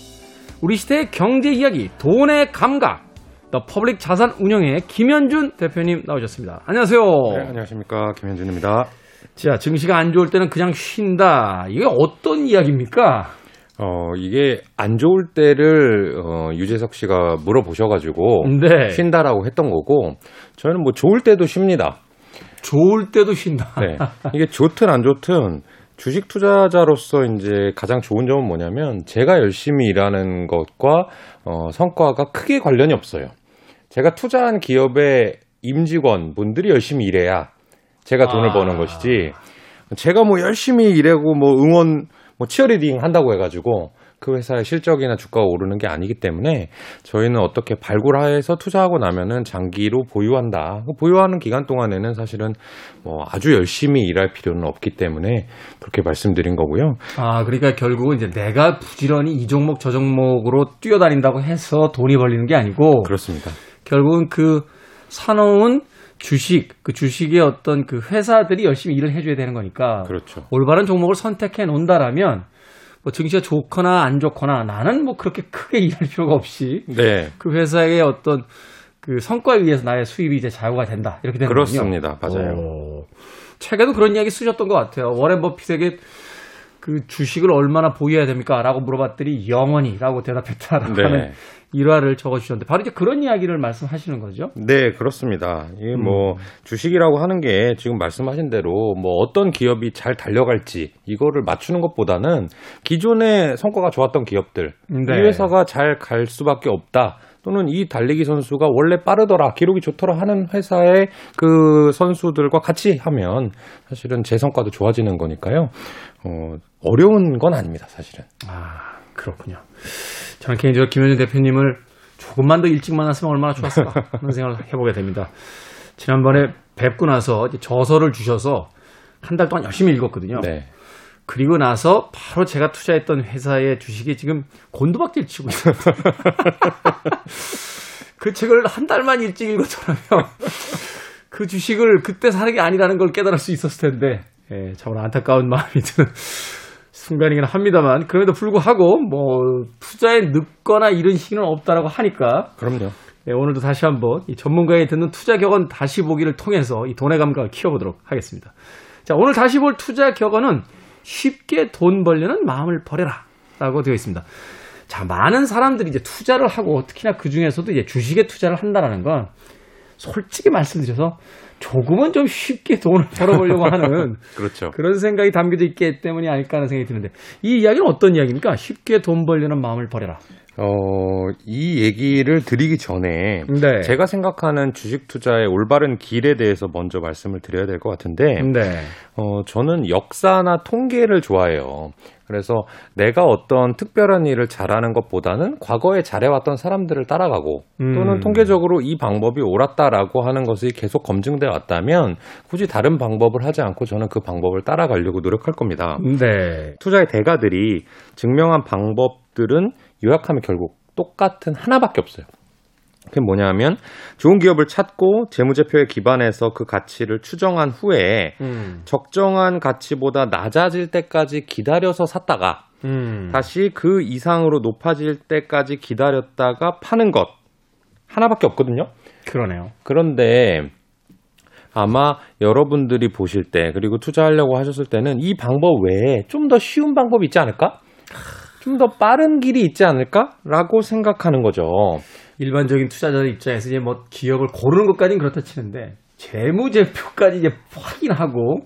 우리 시대의 경제 이야기, 돈의 감각. 더 퍼블릭 자산 운용의 김현준 대표님 나오셨습니다. 안녕하세요. 네, 안녕하십니까 김현준입니다. 자, 증시가 안 좋을 때는 그냥 쉰다. 이게 어떤 이야기입니까? 어 이게 안 좋을 때를 어, 유재석 씨가 물어보셔가지고 네. 쉰다라고 했던 거고 저희는 뭐 좋을 때도 쉽니다. 좋을 때도 쉰다. 네, 이게 좋든 안 좋든 주식 투자자로서 이제 가장 좋은 점은 뭐냐면 제가 열심히 일하는 것과 어, 성과가 크게 관련이 없어요. 제가 투자한 기업의 임직원 분들이 열심히 일해야 제가 돈을 아. 버는 것이지. 제가 뭐 열심히 일하고 뭐 응원, 뭐 치어리딩 한다고 해가지고 그 회사의 실적이나 주가가 오르는 게 아니기 때문에 저희는 어떻게 발굴해서 투자하고 나면은 장기로 보유한다. 그 보유하는 기간 동안에는 사실은 뭐 아주 열심히 일할 필요는 없기 때문에 그렇게 말씀드린 거고요. 아, 그러니까 결국은 이제 내가 부지런히 이 종목 저 종목으로 뛰어다닌다고 해서 돈이 벌리는 게 아니고 그렇습니다. 결국은 그 사놓은 주식, 그 주식의 어떤 그 회사들이 열심히 일을 해줘야 되는 거니까 그렇죠. 올바른 종목을 선택해 놓는다라면 뭐 증시가 좋거나 안 좋거나 나는 뭐 그렇게 크게 일할 필요가 없이 네. 그 회사의 어떤 그 성과에 의해서 나의 수입이 이제 좌우가 된다 이렇게 되는 거군요. 그렇습니다. 맞아요. 오. 책에도 그런 이야기 쓰셨던 것 같아요. 워렌 버핏에게 그 주식을 얼마나 보유해야 됩니까? 라고 물어봤더니 영원히 라고 대답했다라고 네. 하는 일화를 적어주셨는데 바로 이제 그런 이야기를 말씀하시는 거죠. 네, 그렇습니다. 이게 뭐 주식이라고 하는 게 지금 말씀하신 대로 뭐 어떤 기업이 잘 달려갈지 이거를 맞추는 것보다는 기존에 성과가 좋았던 기업들 네. 이 회사가 잘 갈 수밖에 없다. 또는 이 달리기 선수가 원래 빠르더라, 기록이 좋더라 하는 회사의 그 선수들과 같이 하면 사실은 제 성과도 좋아지는 거니까요. 어, 어려운 건 아닙니다, 사실은. 아, 그렇군요. 저는 개인적으로 김현준 대표님을 조금만 더 일찍 만났으면 얼마나 좋았을까 하는 생각을 해보게 됩니다. 지난번에 뵙고 나서 저서를 주셔서 한 달 동안 열심히 읽었거든요. 네. 그리고 나서 바로 제가 투자했던 회사의 주식이 지금 곤두박질 치고 있어요. 그 책을 한 달만 일찍 읽었더라면 그 주식을 그때 사는 게 아니라는 걸 깨달을 수 있었을 텐데, 예, 참 안타까운 마음이 드는 순간이긴 합니다만, 그럼에도 불구하고, 뭐, 투자에 늦거나 이런 시기는 없다라고 하니까, 그럼요. 예, 오늘도 다시 한번 이 전문가의 듣는 투자 격언 다시 보기를 통해서 이 돈의 감각을 키워보도록 하겠습니다. 자, 오늘 다시 볼 투자 격언은 쉽게 돈 벌려는 마음을 버려라. 라고 되어 있습니다. 자, 많은 사람들이 이제 투자를 하고 특히나 그 중에서도 이제 주식에 투자를 한다라는 건 솔직히 말씀드려서 조금은 좀 쉽게 돈을 벌어보려고 하는 그렇죠. 그런 생각이 담겨져 있기 때문이 아닐까 하는 생각이 드는데 이 이야기는 어떤 이야기입니까? 쉽게 돈 벌려는 마음을 버려라. 어, 이 얘기를 드리기 전에 네. 제가 생각하는 주식 투자의 올바른 길에 대해서 먼저 말씀을 드려야 될 것 같은데, 네. 어, 저는 역사나 통계를 좋아해요. 그래서 내가 어떤 특별한 일을 잘하는 것보다는 과거에 잘해왔던 사람들을 따라가고 음. 또는 통계적으로 이 방법이 옳았다라고 하는 것이 계속 검증돼 왔다면 굳이 다른 방법을 하지 않고 저는 그 방법을 따라가려고 노력할 겁니다. 네. 투자의 대가들이 증명한 방법들은 요약하면 결국 똑같은 하나밖에 없어요. 그게 뭐냐면 좋은 기업을 찾고 재무제표에 기반해서 그 가치를 추정한 후에 음. 적정한 가치보다 낮아질 때까지 기다려서 샀다가 음. 다시 그 이상으로 높아질 때까지 기다렸다가 파는 것 하나밖에 없거든요. 그러네요. 그런데 아마 여러분들이 보실 때 그리고 투자하려고 하셨을 때는 이 방법 외에 좀 더 쉬운 방법이 있지 않을까? 좀 더 빠른 길이 있지 않을까?라고 생각하는 거죠. 일반적인 투자자들 입장에서 이제 뭐 기업을 고르는 것까지는 그렇다 치는데 재무제표까지 이제 확인하고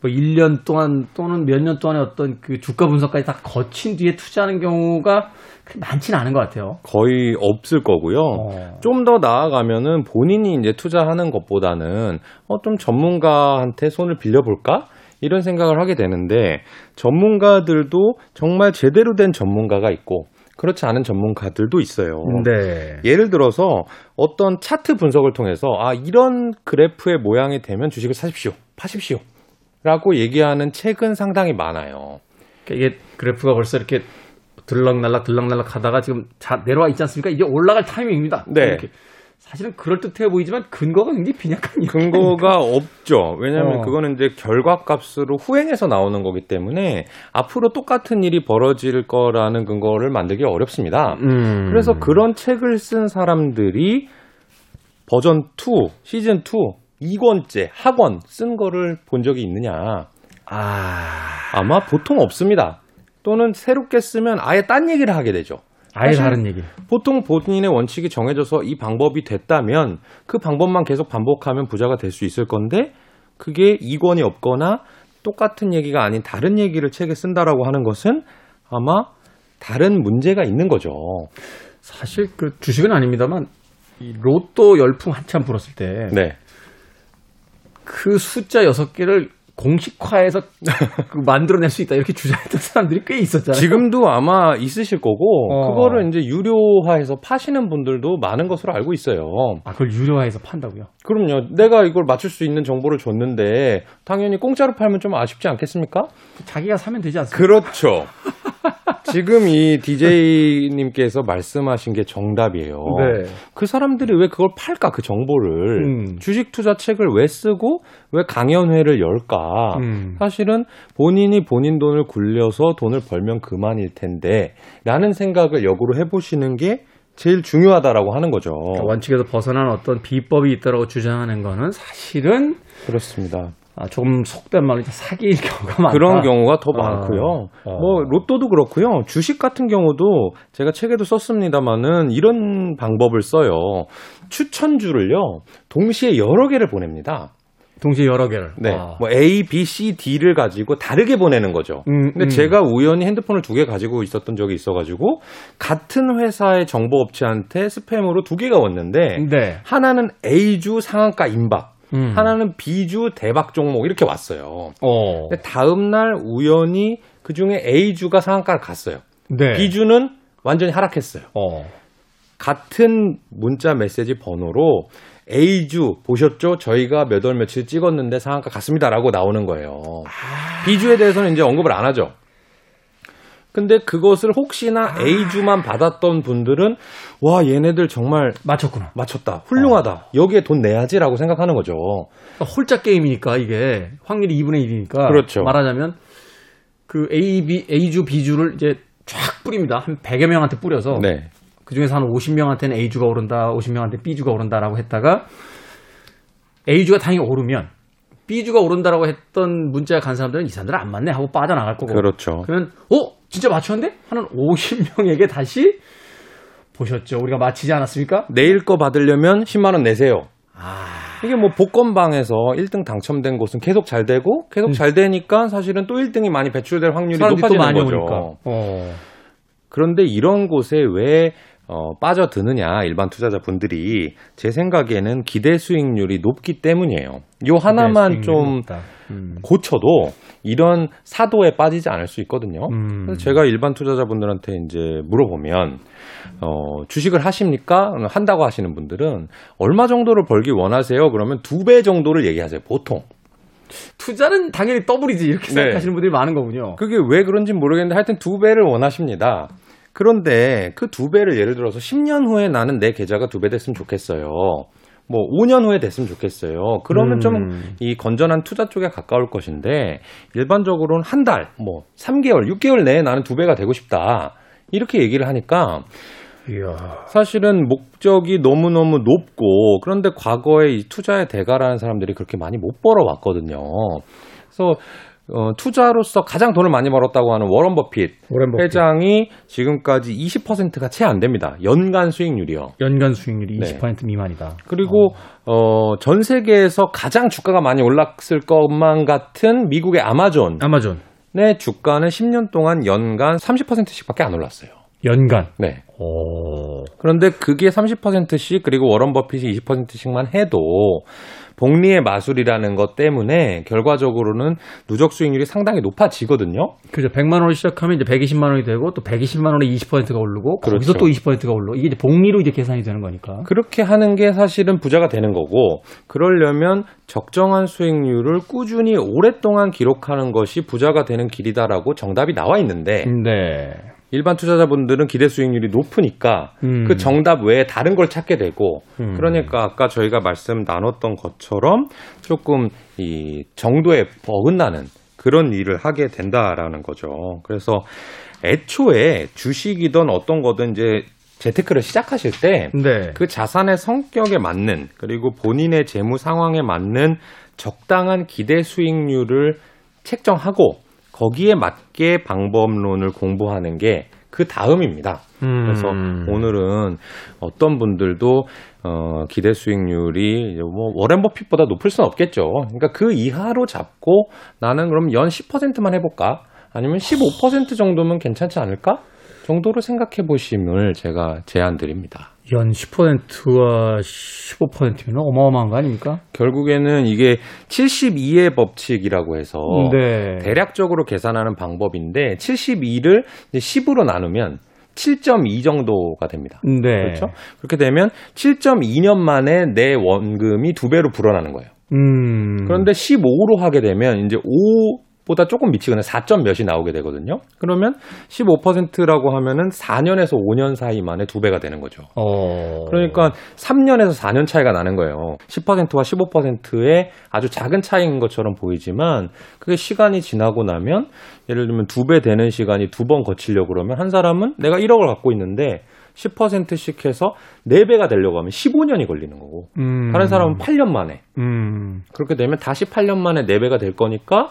뭐 1년 동안 또는 몇 년 동안의 어떤 그 주가 분석까지 다 거친 뒤에 투자하는 경우가 그렇게 많지는 않은 것 같아요. 거의 없을 거고요. 어. 좀더 나아가면은 본인이 이제 투자하는 것보다는 어, 좀 전문가한테 손을 빌려볼까? 이런 생각을 하게 되는데 전문가들도 정말 제대로 된 전문가가 있고 그렇지 않은 전문가들도 있어요. 네. 예를 들어서 어떤 차트 분석을 통해서 아 이런 그래프의 모양이 되면 주식을 사십시오, 파십시오. 라고 얘기하는 책은 상당히 많아요. 그러니까 이게 그래프가 벌써 이렇게 들락날락 들락날락 하다가 지금 자, 내려와 있지 않습니까? 이제 올라갈 타이밍입니다. 네. 이렇게. 사실은 그럴듯해 보이지만 근거가 굉장히 빈약한 근거가 없죠. 왜냐하면 어. 그거는 이제 결과값으로 후행해서 나오는 거기 때문에 앞으로 똑같은 일이 벌어질 거라는 근거를 만들기 어렵습니다. 음. 그래서 그런 책을 쓴 사람들이 버전 2, 시즌 2, 2권째 학원 쓴 거를 본 적이 있느냐? 아, 아마 보통 없습니다. 또는 새롭게 쓰면 아예 딴 얘기를 하게 되죠. 아예 다른 얘기. 보통 본인의 원칙이 정해져서 이 방법이 됐다면 그 방법만 계속 반복하면 부자가 될 수 있을 건데 그게 이권이 없거나 똑같은 얘기가 아닌 다른 얘기를 책에 쓴다라고 하는 것은 아마 다른 문제가 있는 거죠. 사실 그 주식은 아닙니다만 이 로또 열풍 한참 불었을 때그 네. 숫자 여섯 개를 공식화해서 그 만들어낼 수 있다 이렇게 주장했던 사람들이 꽤 있었잖아요. 지금도 아마 있으실 거고 어. 그거를 이제 유료화해서 파시는 분들도 많은 것으로 알고 있어요. 아 그걸 유료화해서 판다고요? 그럼요. 내가 이걸 맞출 수 있는 정보를 줬는데 당연히 공짜로 팔면 좀 아쉽지 않겠습니까? 자기가 사면 되지 않습니까? 그렇죠. 지금 이 DJ님께서 말씀하신 게 정답이에요. 네. 그 사람들이 왜 그걸 팔까, 그 정보를. 음. 주식 투자 책을 왜 쓰고, 왜 강연회를 열까. 음. 사실은 본인이 본인 돈을 굴려서 돈을 벌면 그만일 텐데, 라는 생각을 역으로 해보시는 게 제일 중요하다라고 하는 거죠. 그러니까 원칙에서 벗어난 어떤 비법이 있다고 주장하는 거는 사실은 그렇습니다. 아, 조금 속된 말로 사기일 경우가 많다. 그런 경우가 더 아. 많고요. 어. 뭐 로또도 그렇고요. 주식 같은 경우도 제가 책에도 썼습니다마는 이런 방법을 써요. 추천주를요. 동시에 여러 개를 보냅니다. 동시에 여러 개를. 네. 아. 뭐 A, B, C, D를 가지고 다르게 보내는 거죠. 음, 근데 음. 제가 우연히 핸드폰을 두 개 가지고 있었던 적이 있어가지고 같은 회사의 정보업체한테 스팸으로 두 개가 왔는데 네. 하나는 A주 상한가 임박, 음. 하나는 B주 대박 종목 이렇게 왔어요. 어. 근데 다음 날 우연히 그 중에 A주가 상한가를 갔어요. 네. B주는 완전히 하락했어요. 어. 같은 문자 메시지 번호로 A주 보셨죠? 저희가 몇 월 며칠 찍었는데 상한가 갔습니다라고 나오는 거예요. B주에 대해서는 이제 언급을 안 하죠. 근데 그것을 혹시나 A주만 받았던 분들은 와 얘네들 정말 맞췄구나. 맞췄다 훌륭하다 여기에 돈 내야지라고 생각하는 거죠. 그러니까 홀짝 게임이니까 이게 확률이 2분의 1이니까 그렇죠. 말하자면 그 A, B, A주, B주를 이제 쫙 뿌립니다. 한 100여 명한테 뿌려서 네. 그 중에서 한 50명한테는 A주가 오른다, 50명한테 B주가 오른다라고 했다가 A주가 당연히 오르면 B주가 오른다라고 했던 문자가 간 사람들은 이 사람들은 안 맞네 하고 빠져나갈 거고. 그렇죠. 그러면 어 진짜 맞췄는데 하는 50명에게 다시 보셨죠? 우리가 맞히지 않았습니까? 내일 거 받으려면 10만 원 내세요. 아, 이게 뭐 복권방에서 1등 당첨된 곳은 계속 잘 되고 계속 잘 되니까 사실은 또 1등이 많이 배출될 확률이 높아지는 많이 거죠. 오니까. 어. 그런데 이런 곳에 왜 어, 빠져드느냐 일반 투자자 분들이 제 생각에는 기대 수익률이 높기 때문이에요. 요 하나만 네, 좀. 음. 고쳐도 이런 사도에 빠지지 않을 수 있거든요. 음. 그래서 제가 일반 투자자 분들한테 이제 물어보면 어, 주식을 하십니까? 한다고 하시는 분들은 얼마 정도를 벌기 원하세요? 그러면 두 배 정도를 얘기하세요. 보통. 투자는 당연히 더블이지 이렇게 네. 생각하시는 분들이 많은 거군요. 그게 왜 그런지 모르겠는데 하여튼 두 배를 원하십니다. 그런데 그 두 배를 예를 들어서 10년 후에 나는 내 계좌가 두 배 됐으면 좋겠어요. 뭐 5년 후에 됐으면 좋겠어요. 그러면 음. 좀이 건전한 투자 쪽에 가까울 것인데 일반적으로는 한 달, 뭐 3개월, 6개월 내에 나는 두 배가 되고 싶다. 이렇게 얘기를 하니까 이야. 사실은 목적이 너무너무 높고 그런데 과거에 이 투자의 대가라는 사람들이 그렇게 많이 못 벌어왔거든요. 그래서 어, 투자로서 가장 돈을 많이 벌었다고 하는 워런 버핏 오랜 버핏. 회장이 지금까지 20%가 채 안 됩니다. 연간 수익률이요. 연간 수익률이 네. 20% 미만이다. 그리고 어, 전 세계에서 가장 주가가 많이 올랐을 것만 같은 미국의 아마존의 아마존 주가는 10년 동안 연간 30%씩밖에 안 올랐어요. 연간. 네. 오. 그런데 그게 30%씩 그리고 워런 버핏이 20%씩만 해도 복리의 마술이라는 것 때문에 결과적으로는 누적 수익률이 상당히 높아지거든요. 그죠. 100만 원을 시작하면 이제 120만 원이 되고 또 120만 원에 20%가 오르고 거기서 그렇죠. 또 20%가 오르고 이게 이제 복리로 이제 계산이 되는 거니까. 그렇게 하는 게 사실은 부자가 되는 거고 그러려면 적정한 수익률을 꾸준히 오랫동안 기록하는 것이 부자가 되는 길이다라고 정답이 나와 있는데 네. 일반 투자자분들은 기대 수익률이 높으니까 음. 그 정답 외에 다른 걸 찾게 되고 음. 그러니까 아까 저희가 말씀 나눴던 것처럼 조금 이 정도에 어긋나는 그런 일을 하게 된다라는 거죠. 그래서 애초에 주식이든 어떤 거든 이제 재테크를 시작하실 때 네. 그 자산의 성격에 맞는 그리고 본인의 재무 상황에 맞는 적당한 기대 수익률을 책정하고 거기에 맞게 방법론을 공부하는 게 그 다음입니다. 그래서 음. 오늘은 어떤 분들도 어, 기대 수익률이 뭐 워렌 버핏보다 높을 수는 없겠죠. 그러니까 그 이하로 잡고 나는 그럼 연 10%만 해볼까? 아니면 15% 정도면 괜찮지 않을까? 정도로 생각해 보심을 제가 제안 드립니다. 연 10%와 15%면 어마어마한 거 아닙니까? 결국에는 이게 72의 법칙이라고 해서 네. 대략적으로 계산하는 방법인데 72를 10으로 나누면 7.2 정도가 됩니다. 네. 그렇죠? 그렇게 되면 7.2년 만에 내 원금이 두 배로 불어나는 거예요. 음. 그런데 15로 하게 되면 이제 5 보다 조금 미치거나 4점 몇이 나오게 되거든요. 그러면 15%라고 하면은 4년에서 5년 사이 만에 두 배가 되는 거죠. 어. 그러니까 3년에서 4년 차이가 나는 거예요. 10%와 15%의 아주 작은 차이인 것처럼 보이지만 그게 시간이 지나고 나면 예를 들면 두 배 되는 시간이 두 번 거치려고 그러면 한 사람은 내가 1억을 갖고 있는데 10%씩 해서 4배가 되려고 하면 15년이 걸리는 거고 음. 다른 사람은 8년 만에 음. 그렇게 되면 다시 8년 만에 4배가 될 거니까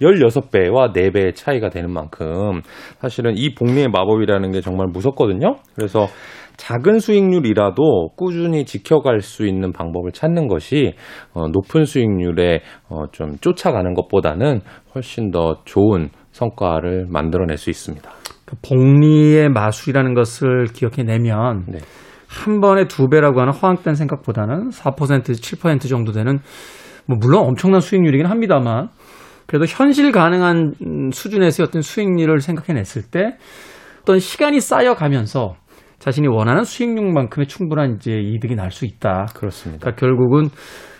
16배와 4배의 차이가 되는 만큼 사실은 이 복리의 마법이라는 게 정말 무섭거든요. 그래서 작은 수익률이라도 꾸준히 지켜갈 수 있는 방법을 찾는 것이 어, 높은 수익률에 어, 좀 쫓아가는 것보다는 훨씬 더 좋은 성과를 만들어낼 수 있습니다. 그 복리의 마술이라는 것을 기억해내면 네. 한 번에 두 배라고 하는 허황된 생각보다는 4% 7% 정도 되는 뭐 물론 엄청난 수익률이긴 합니다만 그래도 현실 가능한 음, 수준에서의 어떤 수익률을 생각해냈을 때 어떤 시간이 쌓여가면서 자신이 원하는 수익률만큼의 충분한 이제 이득이 날 수 있다. 그렇습니다. 그러니까 결국은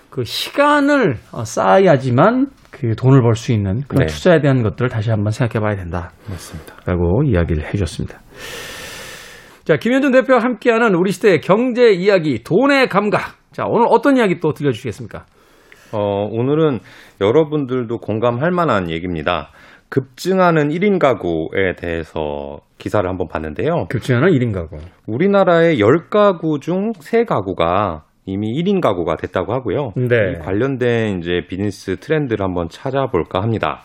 그 시간을 어, 쌓아야지만 그 돈을 벌 수 있는 그런 네. 투자에 대한 것들을 다시 한번 생각해 봐야 된다. 맞습니다. 라고 이야기를 해줬습니다. 자, 김현준 대표와 함께하는 우리 시대의 경제 이야기, 돈의 감각. 자, 오늘 어떤 이야기 또 들려주시겠습니까? 어, 오늘은 여러분들도 공감할 만한 얘기입니다. 급증하는 1인 가구에 대해서 기사를 한번 봤는데요. 급증하는 1인 가구. 우리나라의 10가구 중 3가구가 이미 1인 가구가 됐다고 하고요. 네. 이 관련된 이제 비즈니스 트렌드를 한번 찾아볼까 합니다.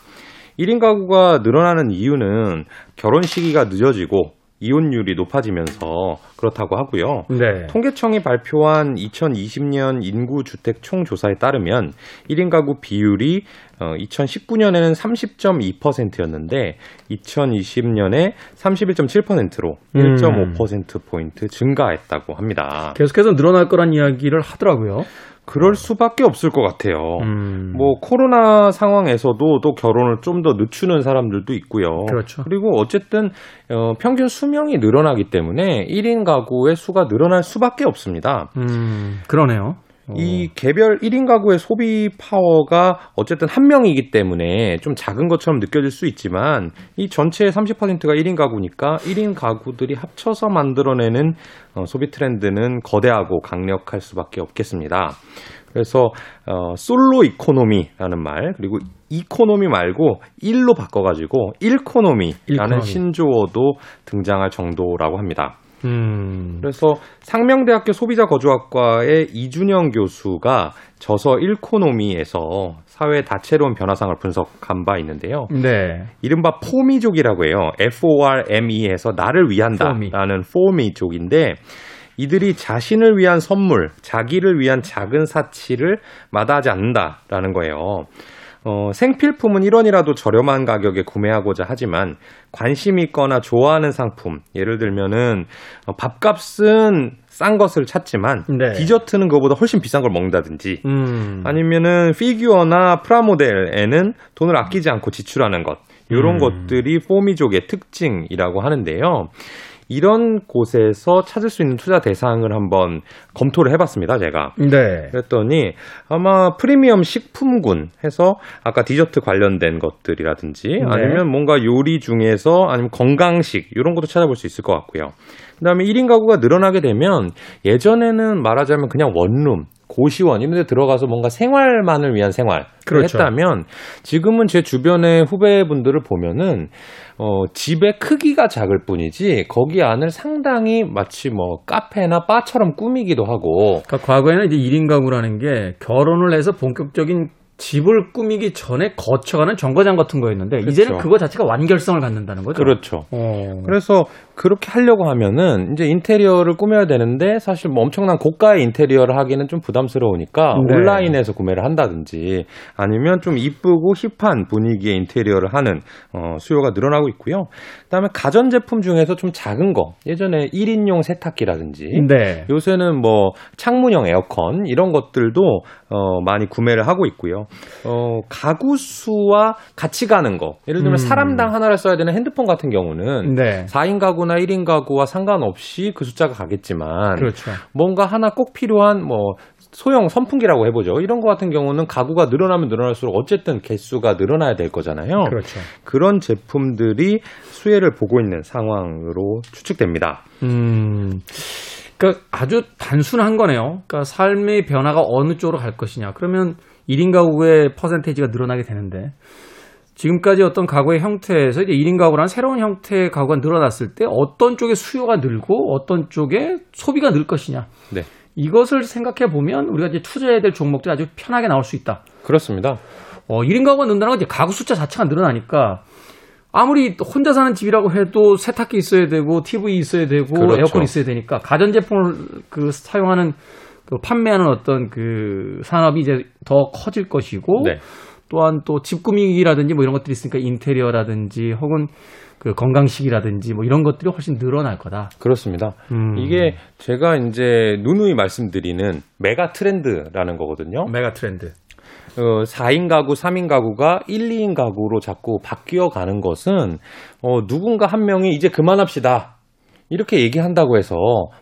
1인 가구가 늘어나는 이유는 결혼 시기가 늦어지고 이혼율이 높아지면서 그렇다고 하고요. 네. 통계청이 발표한 2020년 인구 주택 총조사에 따르면 1인 가구 비율이 어, 2019년에는 30.2%였는데 2020년에 31.7%로 음. 1.5% 포인트 증가했다고 합니다. 계속해서 늘어날 거란 이야기를 하더라고요. 그럴 수밖에 없을 것 같아요. 음. 뭐 코로나 상황에서도 또 결혼을 좀 더 늦추는 사람들도 있고요. 그렇죠. 그리고 어쨌든 어, 평균 수명이 늘어나기 때문에 1인 가구의 수가 늘어날 수밖에 없습니다. 음, 그러네요. 어. 이 개별 1인 가구의 소비 파워가 어쨌든 한 명이기 때문에 좀 작은 것처럼 느껴질 수 있지만 이 전체의 30%가 1인 가구니까 1인 가구들이 합쳐서 만들어내는 어, 소비 트렌드는 거대하고 강력할 수밖에 없겠습니다. 그래서 어, 솔로 이코노미라는 말 그리고 economy 말고 일로 바꿔가지고 일코노미라는 일코노미. 신조어도 등장할 정도라고 합니다. 음. 그래서 상명대학교 소비자주거학과의 이준영 교수가 저서 일코노미에서 사회 다채로운 변화상을 분석한 바 있는데요. 네. 이른바 포미족이라고 해요. F-O-R-M-E에서 나를 for me. 위한다라는 포미 족인데 이들이 자신을 위한 선물, 자기를 위한 작은 사치를 마다하지 않는다라는 거예요. 어, 생필품은 1원이라도 저렴한 가격에 구매하고자 하지만 관심 있거나 좋아하는 상품, 예를 들면은 어, 밥값은 싼 것을 찾지만 네. 디저트는 그거보다 훨씬 비싼 걸 먹는다든지 음. 아니면은 피규어나 프라모델에는 돈을 아끼지 않고 지출하는 것 이런 음. 것들이 포미족의 특징이라고 하는데요. 이런 곳에서 찾을 수 있는 투자 대상을 한번 검토를 해봤습니다, 제가. 네. 그랬더니 아마 프리미엄 식품군 해서 아까 디저트 관련된 것들이라든지 아니면 뭔가 요리 중에서 아니면 건강식 이런 것도 찾아볼 수 있을 것 같고요. 그다음에 1인 가구가 늘어나게 되면 예전에는 말하자면 그냥 원룸 고시원 이런 데 들어가서 뭔가 생활만을 위한 생활을 그렇죠. 했다면 지금은 제 주변의 후배분들을 보면은 어, 집의 크기가 작을 뿐이지 거기 안을 상당히 마치 뭐 카페나 바처럼 꾸미기도 하고 그러니까 과거에는 이제 1인 가구라는 게 결혼을 해서 본격적인 집을 꾸미기 전에 거쳐가는 정거장 같은 거였는데 이제는 그거 자체가 완결성을 갖는다는 거죠. 그렇죠. 어. 그래서 그렇게 하려고 하면은 이제 인테리어를 꾸며야 되는데 사실 뭐 엄청난 고가의 인테리어를 하기는 좀 부담스러우니까 네. 온라인에서 구매를 한다든지 아니면 좀 이쁘고 힙한 분위기의 인테리어를 하는 어, 수요가 늘어나고 있고요. 그다음에 가전 제품 중에서 좀 작은 거 예전에 1인용 세탁기라든지 네. 요새는 뭐 창문형 에어컨 이런 것들도 어, 많이 구매를 하고 있고요. 어, 가구 수와 같이 가는 거. 예를 들면 음. 사람당 하나를 써야 되는 핸드폰 같은 경우는 네. 4인 가구나 1인 가구와 상관없이 그 숫자가 가겠지만 그렇죠. 뭔가 하나 꼭 필요한 뭐 소형 선풍기라고 해보죠. 이런 거 같은 경우는 가구가 늘어나면 늘어날수록 어쨌든 개수가 늘어나야 될 거잖아요. 그렇죠. 그런 제품들이 수혜를 보고 있는 상황으로 추측됩니다. 음. 그러니까 아주 단순한 거네요. 그러니까 삶의 변화가 어느 쪽으로 갈 것이냐. 그러면 1인 가구의 퍼센테이지가 늘어나게 되는데 지금까지 어떤 가구의 형태에서 이제 1인 가구라는 새로운 형태의 가구가 늘어났을 때 어떤 쪽에 수요가 늘고 어떤 쪽에 소비가 늘 것이냐. 네. 이것을 생각해 보면 우리가 이제 투자해야 될 종목들이 아주 편하게 나올 수 있다. 그렇습니다. 어, 1인 가구가 는다는 건 이제 가구 숫자 자체가 늘어나니까 아무리 혼자 사는 집이라고 해도 세탁기 있어야 되고 TV 있어야 되고 그렇죠. 에어컨 있어야 되니까 가전 제품을 그 사용하는 그 판매하는 어떤 그 산업이 이제 더 커질 것이고 네. 또한 또 집 꾸미기라든지 뭐 이런 것들이 있으니까 인테리어라든지 혹은 그 건강식이라든지 뭐 이런 것들이 훨씬 늘어날 거다. 그렇습니다. 음. 이게 제가 이제 누누이 말씀드리는 메가 트렌드라는 거거든요. 메가 트렌드. 어, 4인 가구, 3인 가구가 1, 2인 가구로 자꾸 바뀌어 가는 것은 어, 누군가 한 명이 이제 그만합시다. 이렇게 얘기한다고 해서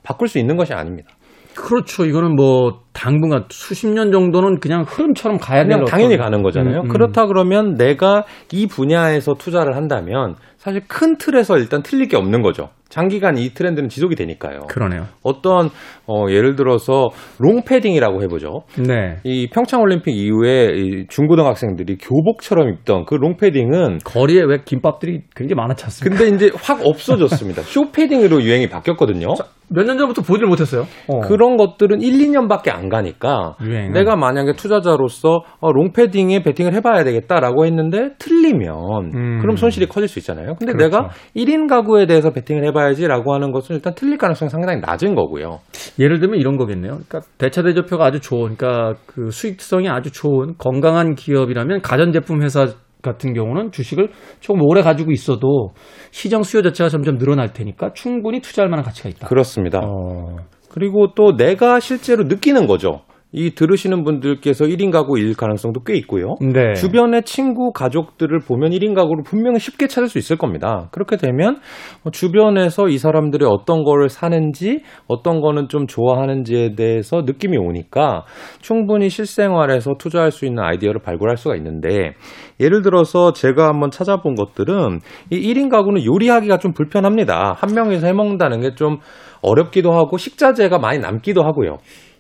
바꿀 수 있는 것이 아닙니다. 그렇죠. 이거는 뭐 당분간 수십 년 정도는 그냥 흐름처럼 가야 어떤- 당연히 가는 거잖아요. 음, 음. 그렇다 그러면 내가 이 분야에서 투자를 한다면 사실 큰 틀에서 일단 틀릴 게 없는 거죠. 장기간 이 트렌드는 지속이 되니까요. 그러네요. 어떤 어, 예를 들어서 롱패딩이라고 해보죠. 네. 이 평창 올림픽 이후에 이 중고등학생들이 교복처럼 입던 그 롱패딩은 거리에 왜 김밥들이 굉장히 많았지 않습니까? 근데 이제 확 없어졌습니다. 쇼패딩으로 유행이 바뀌었거든요. 몇 년 전부터 보지를 못했어요. 어. 그런 것들은 1, 2년밖에 안 가니까 유행은. 내가 만약에 투자자로서 어, 롱패딩에 베팅을 해봐야 되겠다라고 했는데 틀리면 음. 그럼 손실이 커질 수 있잖아요. 근데 그렇죠. 내가 1인 가구에 대해서 베팅을 해봐 야지라고 하는 것은 일단 틀릴 가능성이 상당히 낮은 거고요. 예를 들면 이런 거겠네요. 그러니까 대차 대조표가 아주 좋은, 그러니까 그 수익성이 아주 좋은 건강한 기업이라면 가전제품 회사 같은 경우는 주식을 조금 오래 가지고 있어도 시장 수요 자체가 점점 늘어날 테니까 충분히 투자할 만한 가치가 있다. 그렇습니다. 어, 그리고 또 내가 실제로 느끼는 거죠. 이 들으시는 분들께서 1인 가구 일 가능성도 꽤 있고요. 네. 주변의 친구, 가족들을 보면 1인 가구를 분명히 쉽게 찾을 수 있을 겁니다. 그렇게 되면 어, 주변에서 이 사람들이 어떤 거를 사는지, 어떤 거는 좀 좋아하는지에 대해서 느낌이 오니까 충분히 실생활에서 투자할 수 있는 아이디어를 발굴할 수가 있는데, 예를 들어서 제가 한번 찾아본 것들은 이 1인 가구는 요리하기가 좀 불편합니다. 한 명이서 해 먹는다는 게 좀 어렵기도 하고 식자재가 많이 남기도 하고요.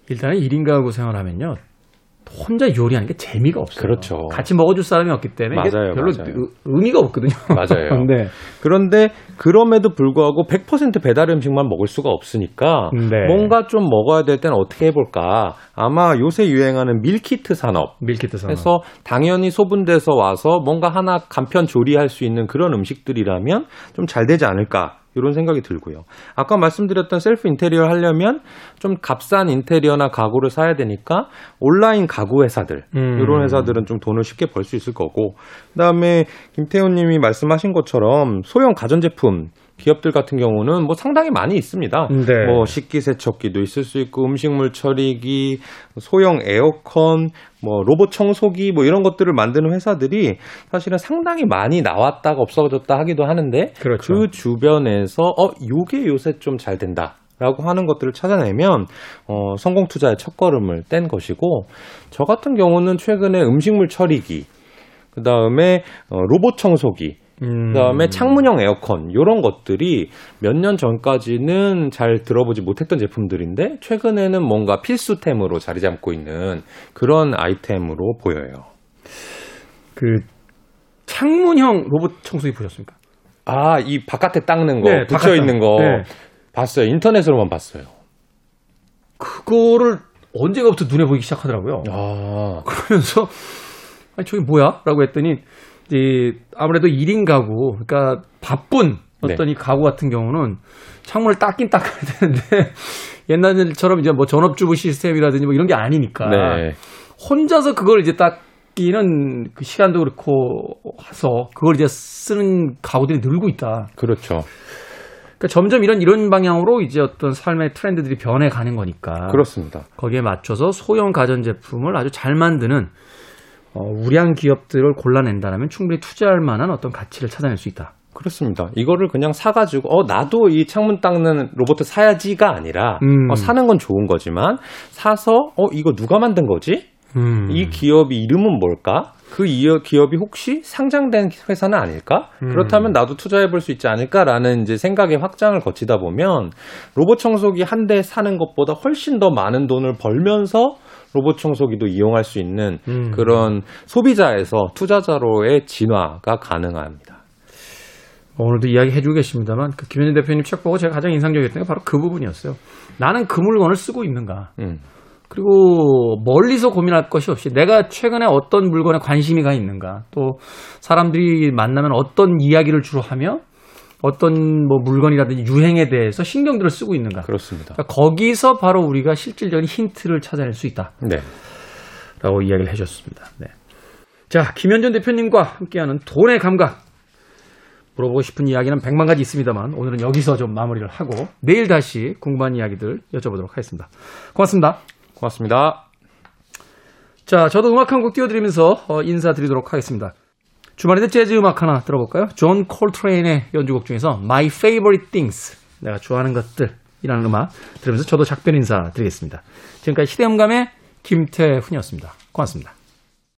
일단은 1인 가구 생활하면요. 혼자 요리하는 게 재미가 없어요. 그렇죠. 같이 먹어줄 사람이 없기 때문에 맞아요, 별로 맞아요. 의- 의미가 없거든요. 맞아요. 네. 그런데 그럼에도 불구하고 100% 배달 음식만 먹을 수가 없으니까 네. 뭔가 좀 먹어야 될 때는 어떻게 해볼까? 아마 요새 유행하는 밀키트 산업. 밀키트 산업. 해서 당연히 소분돼서 와서 뭔가 하나 간편 조리할 수 있는 그런 음식들이라면 좀 잘 되지 않을까 이런 생각이 들고요. 아까 말씀드렸던 셀프 인테리어 하려면 좀 값싼 인테리어나 가구를 사야 되니까 온라인 가구 회사들 음. 이런 회사들은 좀 돈을 쉽게 벌 수 있을 거고 그다음에 김태훈 님이 말씀하신 것처럼 소형 가전제품 기업들 같은 경우는 뭐 상당히 많이 있습니다. 네. 뭐 식기세척기도 있을 수 있고 음식물 처리기, 소형 에어컨, 뭐 로봇 청소기 뭐 이런 것들을 만드는 회사들이 사실은 상당히 많이 나왔다가 없어졌다 하기도 하는데 그렇죠. 그 주변에서 어 요게 요새 좀 잘 된다. 라고 하는 것들을 찾아내면 어, 성공 투자의 첫 걸음을 뗀 것이고 저 같은 경우는 최근에 음식물 처리기 그 다음에 어, 로봇 청소기 음. 그다음에 창문형 에어컨 이런 것들이 몇 년 전까지는 잘 들어보지 못했던 제품들인데 최근에는 뭔가 필수템으로 자리 잡고 있는 그런 아이템으로 보여요. 그 창문형 로봇 청소기 보셨습니까? 아, 이 바깥에 닦는 거, 네, 붙여 있는 거 네. 봤어요. 인터넷으로만 봤어요. 그거를 언제가부터 눈에 보이기 시작하더라고요. 아, 그러면서 아니 저게 뭐야? 라고 했더니 이제 아무래도 1인 가구 그러니까 바쁜 어떤 이 가구 같은 경우는 창문을 닦긴 닦아야 되는데 옛날처럼 이제 뭐 전업주부 시스템이라든지 뭐 이런 게 아니니까 네. 혼자서 그걸 이제 닦기는 그 시간도 그렇고 해서 그걸 이제 쓰는 가구들이 늘고 있다. 그렇죠. 그러니까 점점 이런 이런 방향으로 이제 어떤 삶의 트렌드들이 변해 가는 거니까. 그렇습니다. 거기에 맞춰서 소형 가전 제품을 아주 잘 만드는 어, 우량 기업들을 골라낸다면 충분히 투자할 만한 어떤 가치를 찾아낼 수 있다. 그렇습니다. 이거를 그냥 사가지고, 어, 나도 이 창문 닦는 로봇 사야지가 아니라, 음. 어, 사는 건 좋은 거지만, 사서, 어, 이거 누가 만든 거지? 음. 이 기업이 이름은 뭘까? 그 이- 기업이 혹시 상장된 회사는 아닐까? 음. 그렇다면 나도 투자해 볼 수 있지 않을까라는 이제 생각의 확장을 거치다 보면 로봇 청소기 한 대 사는 것보다 훨씬 더 많은 돈을 벌면서 로봇 청소기도 이용할 수 있는 음. 그런 소비자에서 투자자로의 진화가 가능합니다. 오늘도 이야기 해주고 계십니다만 그 김현진 대표님 책 보고 제가 가장 인상적이었던 게 바로 그 부분이었어요. 나는 그 물건을 쓰고 있는가. 음. 그리고 멀리서 고민할 것이 없이 내가 최근에 어떤 물건에 관심이 가 있는가. 또 사람들이 만나면 어떤 이야기를 주로 하며 어떤 뭐 물건이라든지 유행에 대해서 신경들을 쓰고 있는가. 그렇습니다. 그러니까 거기서 바로 우리가 실질적인 힌트를 찾아낼 수 있다. 네. 라고 이야기를 해줬습니다. 네. 자, 김현준 대표님과 함께하는 돈의 감각. 물어보고 싶은 이야기는 백만 가지 있습니다만 오늘은 여기서 좀 마무리를 하고 내일 다시 궁금한 이야기들 여쭤보도록 하겠습니다. 고맙습니다. 고맙습니다. 자, 저도 음악 한 곡 띄워드리면서 어, 인사드리도록 하겠습니다. 주말에는 재즈 음악 하나 들어볼까요? 존 콜트레인의 연주곡 중에서 My Favorite Things, 내가 좋아하는 것들이라는 음악 들으면서 저도 작별 인사 드리겠습니다. 지금까지 시대음감의 김태훈이었습니다. 고맙습니다.